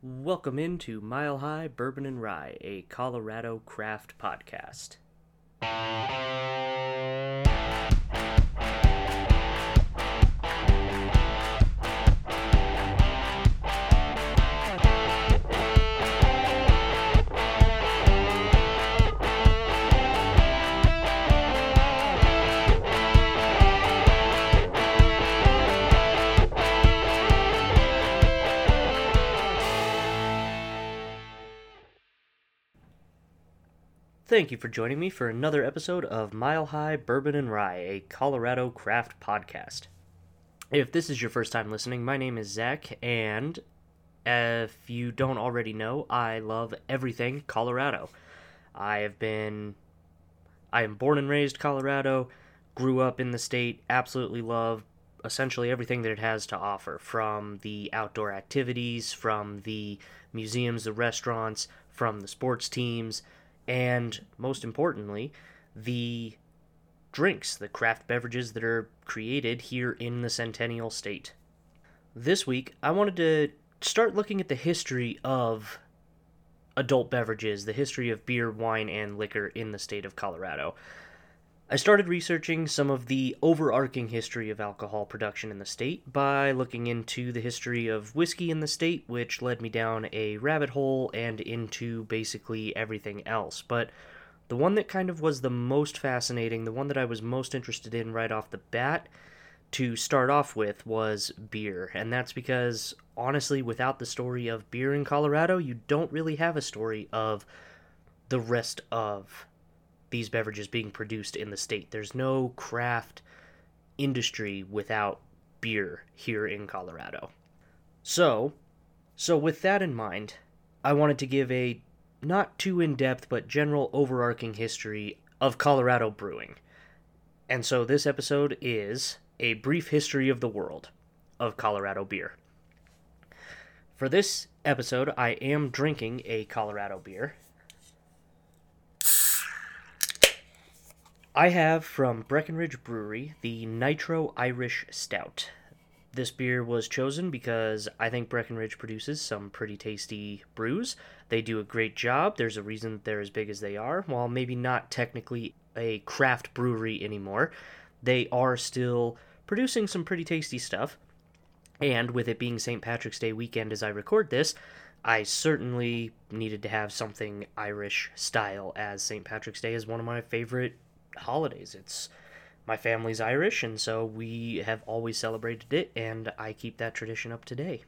Welcome into Mile High Bourbon and Rye, a Colorado craft podcast. Thank you for joining me for another episode of Mile High Bourbon and Rye, a Colorado craft podcast. If this is your first time listening, my name is Zach, and if you don't already know, I love everything Colorado. I have been. I am born and raised Colorado, grew up in the state, absolutely love essentially everything that it has to offer from the outdoor activities, from the museums, the restaurants, from the sports teams and most importantly, the drinks, the craft beverages that are created here in the Centennial State. This week, I wanted to start looking at the history of adult beverages, the history of beer, wine, and liquor in the state of Colorado. I started researching some of the overarching history of alcohol production in the state by looking into the history of whiskey in the state, which led me down a rabbit hole and into basically everything else. But the one that kind of was the most fascinating, the one that I was most interested in right off the bat to start off with was beer. And that's because, honestly, without the story of beer in Colorado, you don't really have a story of the rest of these beverages being produced in the state. There's no craft industry without beer here in Colorado. So, so with that in mind, I wanted to give a not too in-depth but general overarching history of Colorado brewing. And so this episode is a brief history of the world of Colorado beer. For this episode, I am drinking a Colorado beer, I have from Breckenridge Brewery the Nitro Irish Stout. This beer was chosen because I think Breckenridge produces some pretty tasty brews. They do a great job. There's a reason that they're as big as they are. While maybe not technically a craft brewery anymore, they are still producing some pretty tasty stuff. And with it being St. Patrick's Day weekend as I record this, I certainly needed to have something Irish style, as St. Patrick's Day is one of my favorite holidays. It's my family's Irish, and so we have always celebrated it, and I keep that tradition up today.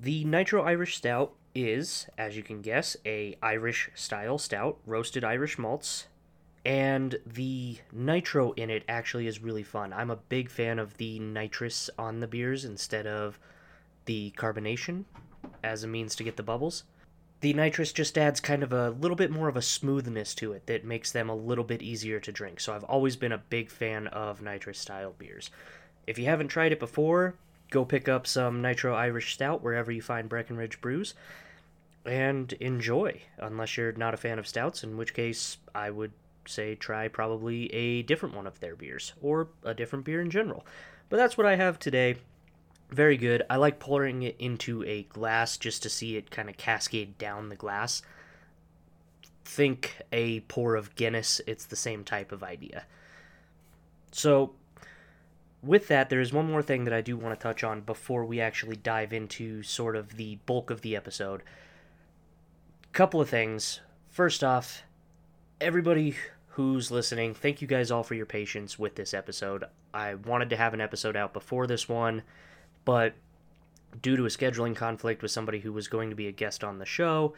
The Nitro Irish Stout is, as you can guess, a Irish style stout, roasted Irish malts, and the nitro in it actually is really fun. I'm a big fan of the nitrous on the beers instead of the carbonation as a means to get the bubbles the nitrous just adds kind of a little bit more of a smoothness to it that makes them a little bit easier to drink. So I've always been a big fan of nitrous style beers. If you haven't tried it before, go pick up some Nitro Irish Stout wherever you find Breckenridge brews and enjoy, unless you're not a fan of stouts, in which case I would say try probably a different one of their beers or a different beer in general. But that's what I have today very good. I like pouring it into a glass just to see it kind of cascade down the glass. Think a pour of Guinness, it's the same type of idea. So, with that, there's one more thing that I do want to touch on before we actually dive into sort of the bulk of the episode. Couple of things. First off, everybody who's listening, thank you guys all for your patience with this episode. I wanted to have an episode out before this one but due to a scheduling conflict with somebody who was going to be a guest on the show,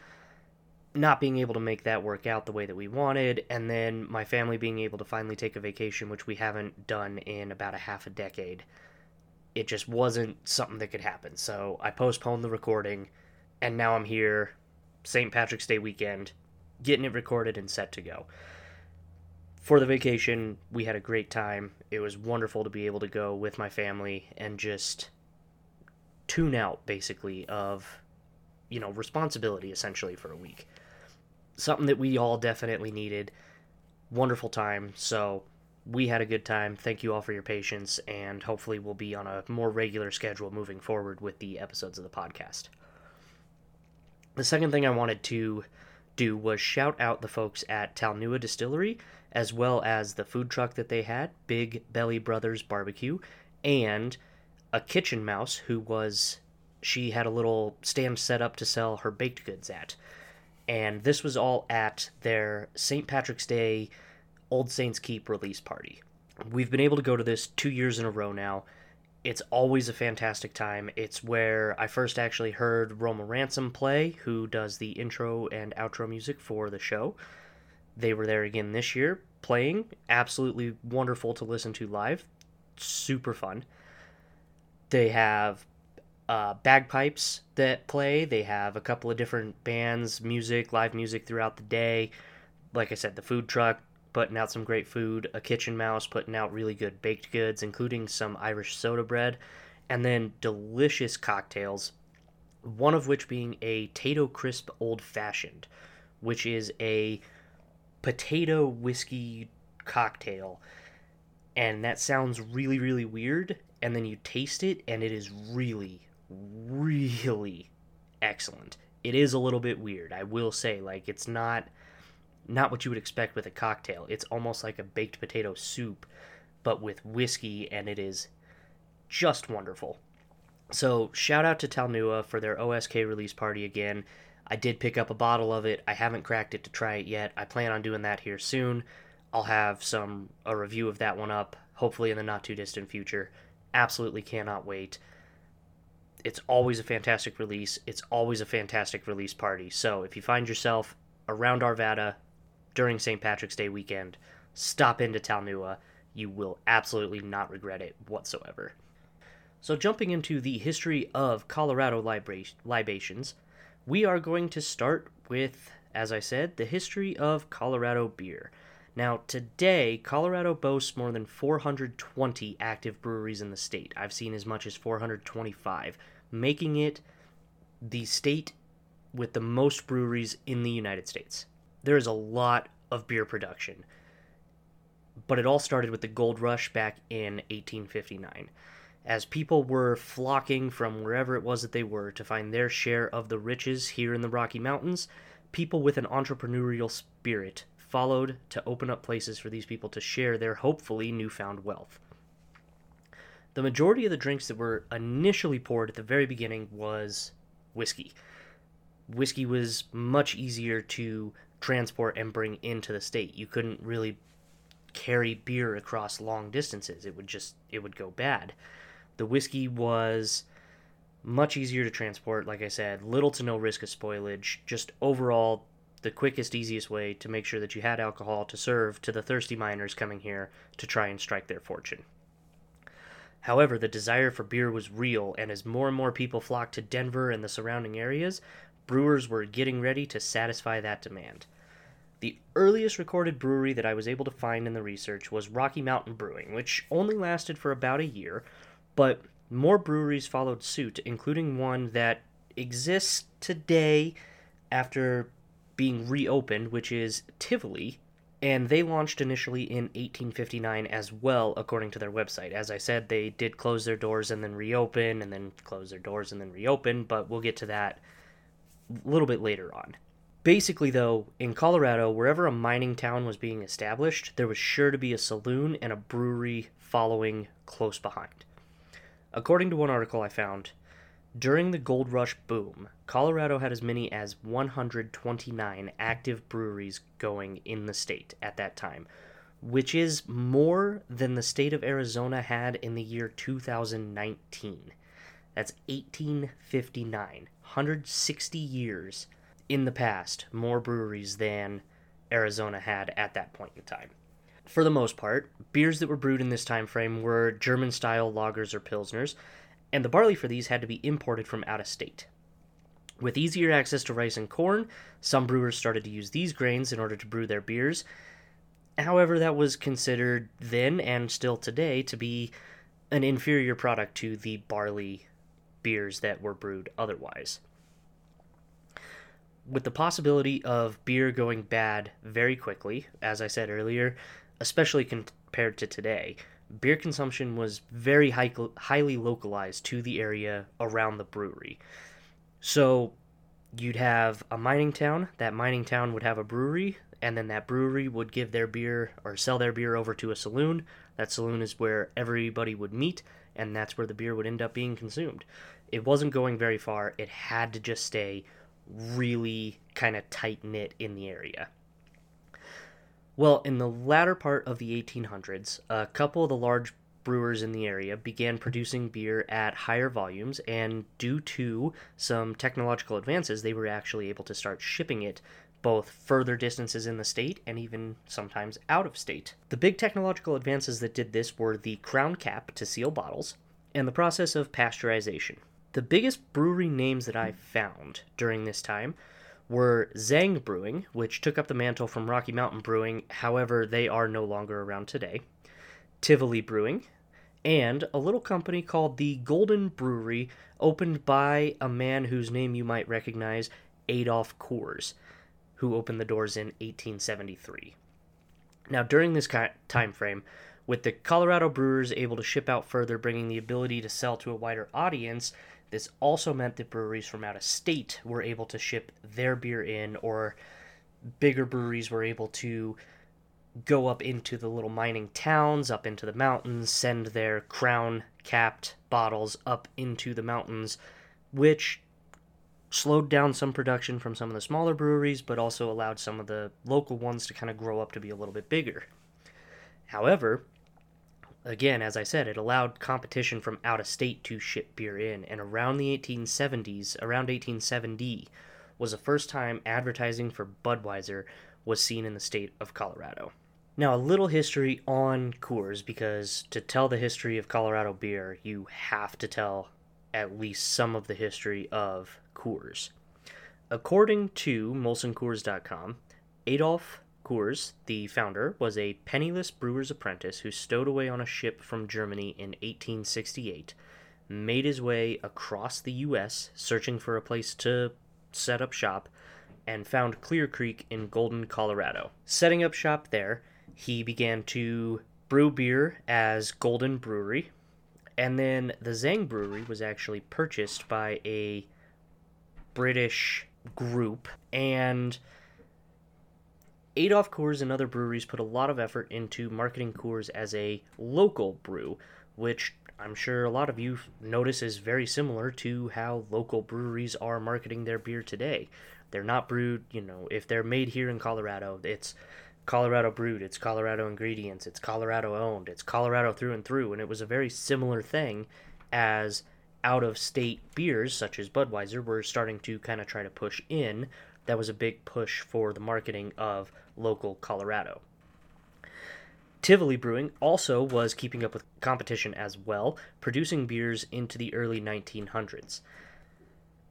not being able to make that work out the way that we wanted, and then my family being able to finally take a vacation, which we haven't done in about a half a decade. It just wasn't something that could happen. So I postponed the recording, and now I'm here, St. Patrick's Day weekend, getting it recorded and set to go. For the vacation, we had a great time. It was wonderful to be able to go with my family and just tune out basically of you know responsibility essentially for a week. Something that we all definitely needed. Wonderful time. So we had a good time. Thank you all for your patience and hopefully we'll be on a more regular schedule moving forward with the episodes of the podcast. The second thing I wanted to do was shout out the folks at Talnua Distillery, as well as the food truck that they had, Big Belly Brothers Barbecue, and a kitchen mouse who was she had a little stand set up to sell her baked goods at. And this was all at their St. Patrick's Day Old Saints Keep release party. We've been able to go to this two years in a row now. It's always a fantastic time. It's where I first actually heard Roma Ransom play, who does the intro and outro music for the show. They were there again this year, playing. Absolutely wonderful to listen to live. Super fun. They have uh, bagpipes that play. They have a couple of different bands, music, live music throughout the day. Like I said, the food truck putting out some great food, a kitchen mouse putting out really good baked goods, including some Irish soda bread, and then delicious cocktails. One of which being a Tato Crisp Old Fashioned, which is a potato whiskey cocktail. And that sounds really, really weird. And then you taste it, and it is really, really excellent. It is a little bit weird, I will say. Like it's not not what you would expect with a cocktail. It's almost like a baked potato soup, but with whiskey, and it is just wonderful. So shout out to Talnua for their OSK release party again. I did pick up a bottle of it. I haven't cracked it to try it yet. I plan on doing that here soon. I'll have some a review of that one up hopefully in the not too distant future. Absolutely cannot wait it's always a fantastic release. It's always a fantastic release party. So if you find yourself around Arvada during St. Patrick's Day weekend, stop into Talnua. You will absolutely not regret it whatsoever. So, jumping into the history of Colorado libations, we are going to start with, as I said, the history of Colorado beer. Now, today, Colorado boasts more than 420 active breweries in the state. I've seen as much as 425, making it the state with the most breweries in the United States. There is a lot of beer production, but it all started with the gold rush back in 1859. As people were flocking from wherever it was that they were to find their share of the riches here in the Rocky Mountains, people with an entrepreneurial spirit followed to open up places for these people to share their hopefully newfound wealth. The majority of the drinks that were initially poured at the very beginning was whiskey. Whiskey was much easier to transport and bring into the state. You couldn't really carry beer across long distances. It would just it would go bad. The whiskey was much easier to transport, like I said, little to no risk of spoilage, just overall the quickest, easiest way to make sure that you had alcohol to serve to the thirsty miners coming here to try and strike their fortune. However, the desire for beer was real, and as more and more people flocked to Denver and the surrounding areas, brewers were getting ready to satisfy that demand. The earliest recorded brewery that I was able to find in the research was Rocky Mountain Brewing, which only lasted for about a year, but more breweries followed suit, including one that exists today after being reopened, which is Tivoli, and they launched initially in 1859 as well, according to their website. As I said, they did close their doors and then reopen, and then close their doors and then reopen, but we'll get to that a little bit later on. Basically, though, in Colorado, wherever a mining town was being established, there was sure to be a saloon and a brewery following close behind. According to one article I found, during the gold rush boom, Colorado had as many as 129 active breweries going in the state at that time, which is more than the state of Arizona had in the year 2019. That's 1859. 160 years in the past, more breweries than Arizona had at that point in time. For the most part, beers that were brewed in this time frame were German style lagers or pilsners, and the barley for these had to be imported from out of state. With easier access to rice and corn, some brewers started to use these grains in order to brew their beers. However, that was considered then and still today to be an inferior product to the barley beers that were brewed otherwise. With the possibility of beer going bad very quickly, as I said earlier, especially compared to today, beer consumption was very high, highly localized to the area around the brewery. So you'd have a mining town. That mining town would have a brewery, and then that brewery would give their beer or sell their beer over to a saloon. That saloon is where everybody would meet, and that's where the beer would end up being consumed. It wasn't going very far, it had to just stay really kind of tight knit in the area. Well, in the latter part of the 1800s, a couple of the large brewers in the area began producing beer at higher volumes, and due to some technological advances, they were actually able to start shipping it both further distances in the state and even sometimes out of state. The big technological advances that did this were the crown cap to seal bottles and the process of pasteurization. The biggest brewery names that I found during this time were Zang Brewing, which took up the mantle from Rocky Mountain Brewing, however, they are no longer around today, Tivoli Brewing, and a little company called the Golden Brewery, opened by a man whose name you might recognize, Adolf Coors, who opened the doors in 1873. Now, during this time frame, with the Colorado brewers able to ship out further, bringing the ability to sell to a wider audience, this also meant that breweries from out of state were able to ship their beer in, or bigger breweries were able to go up into the little mining towns, up into the mountains, send their crown capped bottles up into the mountains, which slowed down some production from some of the smaller breweries, but also allowed some of the local ones to kind of grow up to be a little bit bigger. However, again, as I said, it allowed competition from out of state to ship beer in. And around the 1870s, around 1870, was the first time advertising for Budweiser was seen in the state of Colorado. Now, a little history on Coors, because to tell the history of Colorado beer, you have to tell at least some of the history of Coors. According to MolsonCoors.com, Adolf Coors, the founder, was a penniless brewer's apprentice who stowed away on a ship from Germany in 1868, made his way across the U.S. searching for a place to set up shop, and found Clear Creek in Golden, Colorado. Setting up shop there, he began to brew beer as Golden Brewery, and then the Zang Brewery was actually purchased by a British group, and Adolf Coors and other breweries put a lot of effort into marketing Coors as a local brew, which I'm sure a lot of you notice is very similar to how local breweries are marketing their beer today. They're not brewed, you know, if they're made here in Colorado, it's Colorado brewed, it's Colorado ingredients, it's Colorado owned, it's Colorado through and through. And it was a very similar thing as out of state beers, such as Budweiser, were starting to kind of try to push in. That was a big push for the marketing of local Colorado. Tivoli Brewing also was keeping up with competition as well, producing beers into the early 1900s.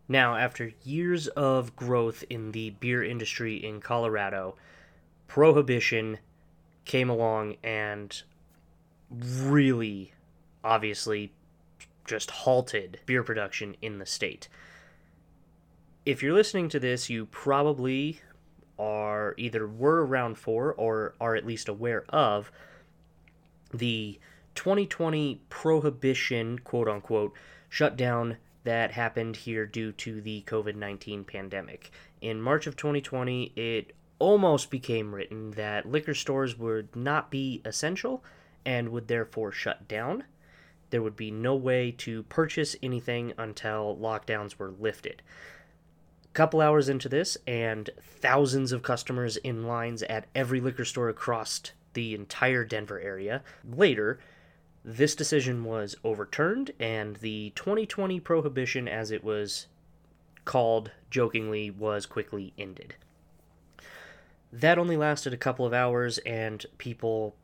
Now, after years of growth in the beer industry in Colorado, Prohibition came along and really, obviously, just halted beer production in the state. If you're listening to this, you probably are either were around for or are at least aware of the 2020 prohibition, quote unquote, shutdown that happened here due to the COVID 19 pandemic. In March of 2020, it almost became written that liquor stores would not be essential and would therefore shut down. There would be no way to purchase anything until lockdowns were lifted couple hours into this and thousands of customers in lines at every liquor store across the entire Denver area. Later, this decision was overturned and the 2020 prohibition as it was called jokingly was quickly ended. That only lasted a couple of hours and people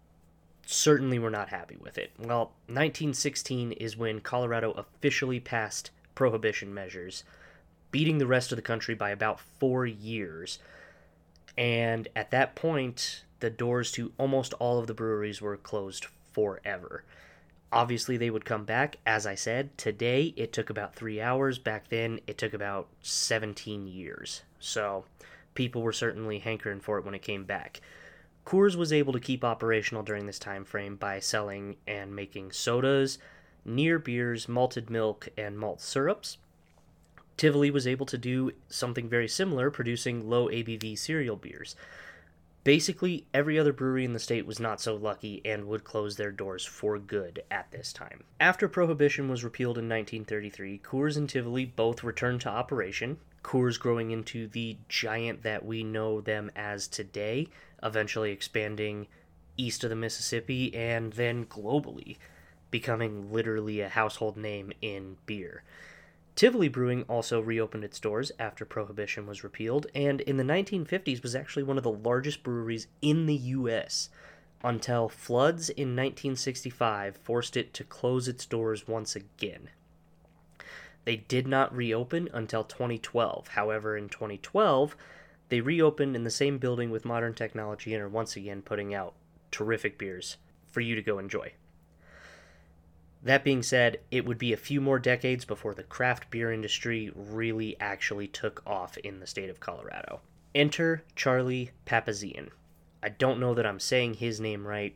certainly were not happy with it. Well, 1916 is when Colorado officially passed prohibition measures beating the rest of the country by about four years. And at that point, the doors to almost all of the breweries were closed forever. Obviously, they would come back. As I said, today it took about three hours. Back then, it took about 17 years. So, people were certainly hankering for it when it came back. Coors was able to keep operational during this time frame by selling and making sodas, near beers, malted milk, and malt syrups Tivoli was able to do something very similar, producing low ABV cereal beers. Basically, every other brewery in the state was not so lucky and would close their doors for good at this time. After Prohibition was repealed in 1933, Coors and Tivoli both returned to operation, Coors growing into the giant that we know them as today, eventually expanding east of the Mississippi and then globally, becoming literally a household name in beer. Tivoli Brewing also reopened its doors after Prohibition was repealed, and in the 1950s was actually one of the largest breweries in the U.S. until floods in 1965 forced it to close its doors once again. They did not reopen until 2012. However, in 2012, they reopened in the same building with modern technology and are once again putting out terrific beers for you to go enjoy. That being said, it would be a few more decades before the craft beer industry really actually took off in the state of Colorado. Enter Charlie Papazian. I don't know that I'm saying his name right.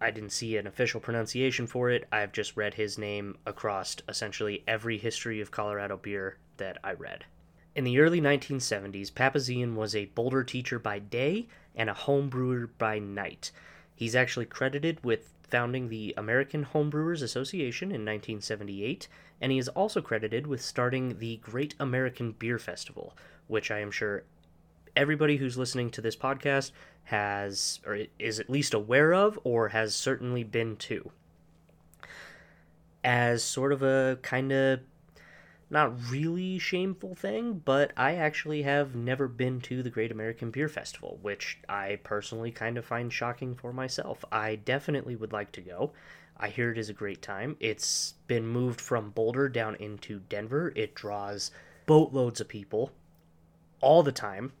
I didn't see an official pronunciation for it. I've just read his name across essentially every history of Colorado beer that I read. In the early 1970s, Papazian was a Boulder teacher by day and a home brewer by night. He's actually credited with founding the American Homebrewers Association in 1978, and he is also credited with starting the Great American Beer Festival, which I am sure everybody who's listening to this podcast has or is at least aware of or has certainly been to. As sort of a kind of not really shameful thing, but I actually have never been to the Great American Beer Festival, which I personally kind of find shocking for myself. I definitely would like to go. I hear it is a great time. It's been moved from Boulder down into Denver. It draws boatloads of people all the time,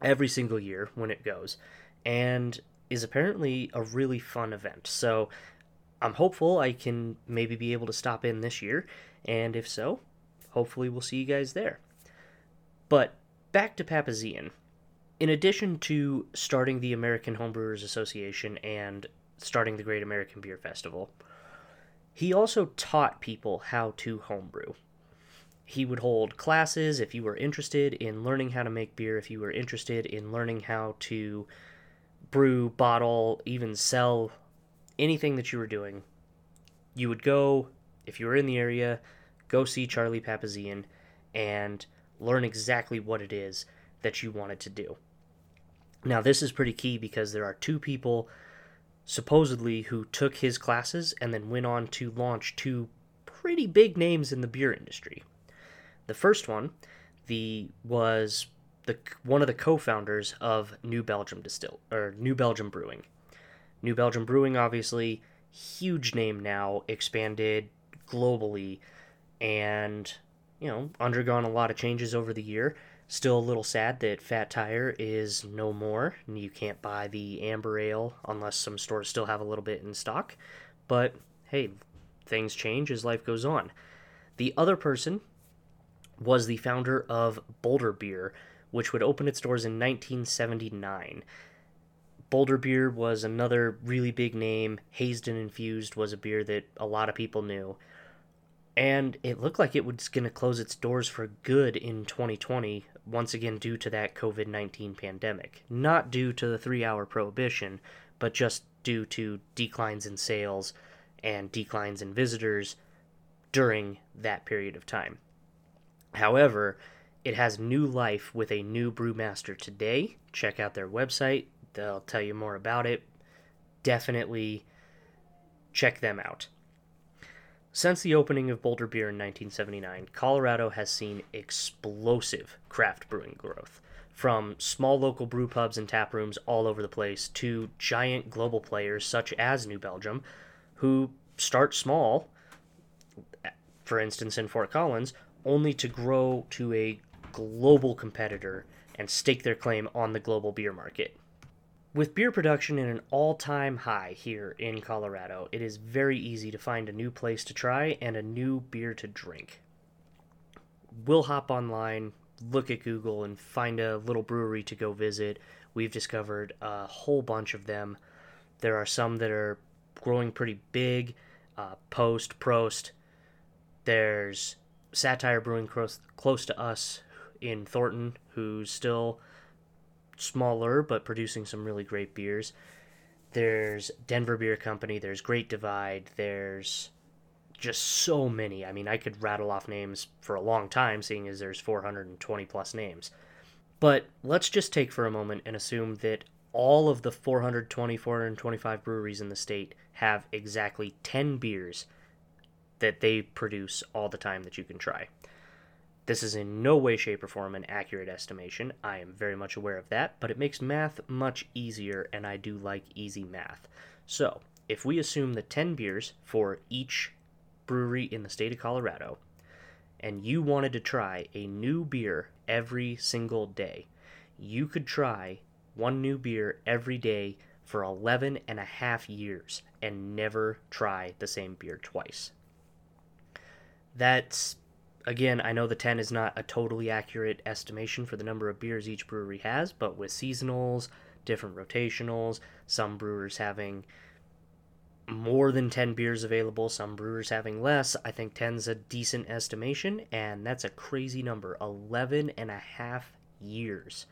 every single year when it goes, and is apparently a really fun event. So I'm hopeful I can maybe be able to stop in this year, and if so, hopefully we'll see you guys there. But back to Papazian. In addition to starting the American Homebrewers Association and starting the Great American Beer Festival, he also taught people how to homebrew. He would hold classes if you were interested in learning how to make beer, if you were interested in learning how to brew, bottle, even sell anything that you were doing. You would go, if you were in the area, go see Charlie Papazian and learn exactly what it is that you wanted to do. Now, this is pretty key because there are two people supposedly who took his classes and then went on to launch two pretty big names in the beer industry. The first one, the was the one of the co-founders of New Belgium Distill or New Belgium Brewing. New Belgium Brewing obviously huge name now, expanded globally and you know undergone a lot of changes over the year. Still a little sad that Fat Tire is no more, you can't buy the amber ale unless some stores still have a little bit in stock. But hey, things change as life goes on. The other person was the founder of Boulder Beer, which would open its doors in 1979. Boulder Beer was another really big name. Hazed and Infused was a beer that a lot of people knew and it looked like it was going to close its doors for good in 2020, once again due to that COVID 19 pandemic. Not due to the three hour prohibition, but just due to declines in sales and declines in visitors during that period of time. However, it has new life with a new brewmaster today. Check out their website, they'll tell you more about it. Definitely check them out. Since the opening of Boulder Beer in 1979, Colorado has seen explosive craft brewing growth. From small local brew pubs and tap rooms all over the place to giant global players such as New Belgium, who start small, for instance in Fort Collins, only to grow to a global competitor and stake their claim on the global beer market. With beer production in an all time high here in Colorado, it is very easy to find a new place to try and a new beer to drink. We'll hop online, look at Google, and find a little brewery to go visit. We've discovered a whole bunch of them. There are some that are growing pretty big uh, Post, Prost. There's Satire Brewing close, close to us in Thornton, who's still smaller but producing some really great beers. There's Denver Beer Company, there's Great Divide, there's just so many. I mean, I could rattle off names for a long time, seeing as there's 420 plus names. But let's just take for a moment and assume that all of the 420, 425 breweries in the state have exactly 10 beers that they produce all the time that you can try. This is in no way, shape, or form an accurate estimation. I am very much aware of that, but it makes math much easier, and I do like easy math. So, if we assume the 10 beers for each brewery in the state of Colorado, and you wanted to try a new beer every single day, you could try one new beer every day for 11 and a half years and never try the same beer twice. That's again, I know the 10 is not a totally accurate estimation for the number of beers each brewery has, but with seasonals, different rotationals, some brewers having more than 10 beers available, some brewers having less, I think 10's a decent estimation, and that's a crazy number 11 and a half years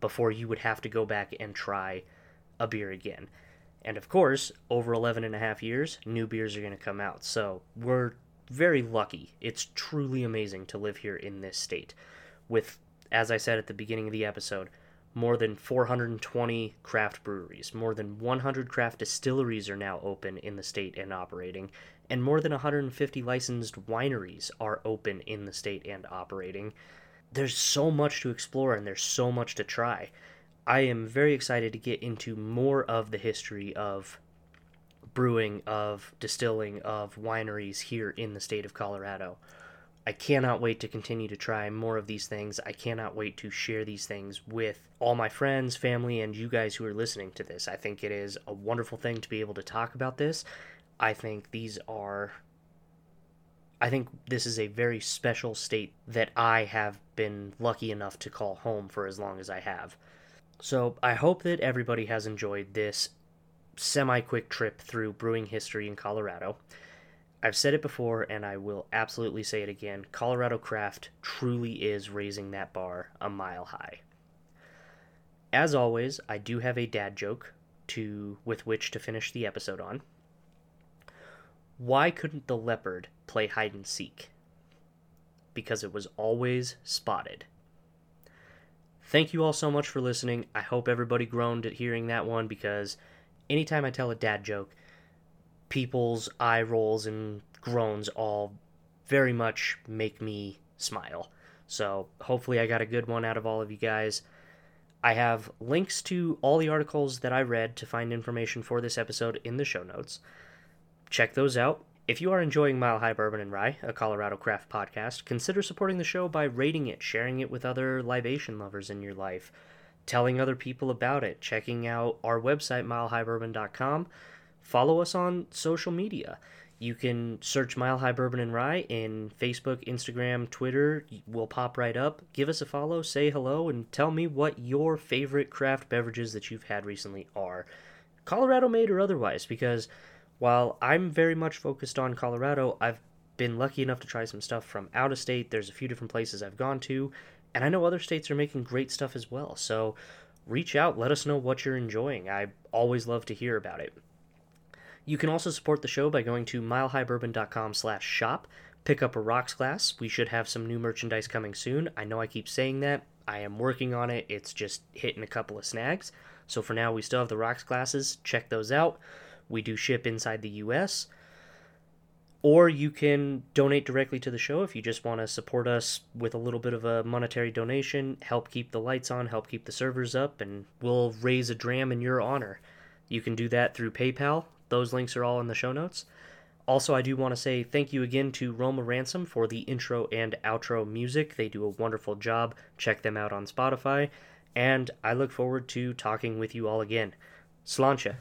before you would have to go back and try a beer again. And of course, over 11 and a half years, new beers are going to come out. So we're very lucky. It's truly amazing to live here in this state. With, as I said at the beginning of the episode, more than 420 craft breweries, more than 100 craft distilleries are now open in the state and operating, and more than 150 licensed wineries are open in the state and operating. There's so much to explore and there's so much to try. I am very excited to get into more of the history of brewing, of distilling, of wineries here in the state of Colorado. I cannot wait to continue to try more of these things. I cannot wait to share these things with all my friends, family, and you guys who are listening to this. I think it is a wonderful thing to be able to talk about this. I think these are. I think this is a very special state that I have been lucky enough to call home for as long as I have. So I hope that everybody has enjoyed this semi quick trip through brewing history in Colorado. I've said it before and I will absolutely say it again Colorado Craft truly is raising that bar a mile high. As always, I do have a dad joke to with which to finish the episode on. Why couldn't the leopard play hide and seek? Because it was always spotted. Thank you all so much for listening. I hope everybody groaned at hearing that one because anytime I tell a dad joke, people's eye rolls and groans all very much make me smile. So hopefully I got a good one out of all of you guys. I have links to all the articles that I read to find information for this episode in the show notes. Check those out. If you are enjoying Mile High Bourbon and Rye, a Colorado craft podcast, consider supporting the show by rating it, sharing it with other libation lovers in your life telling other people about it, checking out our website, milehighbourbon.com. Follow us on social media. You can search Mile High Bourbon and Rye in Facebook, Instagram, Twitter. We'll pop right up. Give us a follow, say hello, and tell me what your favorite craft beverages that you've had recently are. Colorado made or otherwise, because while I'm very much focused on Colorado, I've been lucky enough to try some stuff from out of state. There's a few different places I've gone to, and I know other states are making great stuff as well. So reach out, let us know what you're enjoying. I always love to hear about it. You can also support the show by going to milehighbourbon.com slash shop. Pick up a rocks glass. We should have some new merchandise coming soon. I know I keep saying that. I am working on it. It's just hitting a couple of snags. So for now, we still have the rocks glasses. Check those out. We do ship inside the U.S or you can donate directly to the show if you just want to support us with a little bit of a monetary donation, help keep the lights on, help keep the servers up, and we'll raise a dram in your honor. You can do that through PayPal. Those links are all in the show notes. Also, I do want to say thank you again to Roma Ransom for the intro and outro music. They do a wonderful job. Check them out on Spotify. And I look forward to talking with you all again. Sláinte.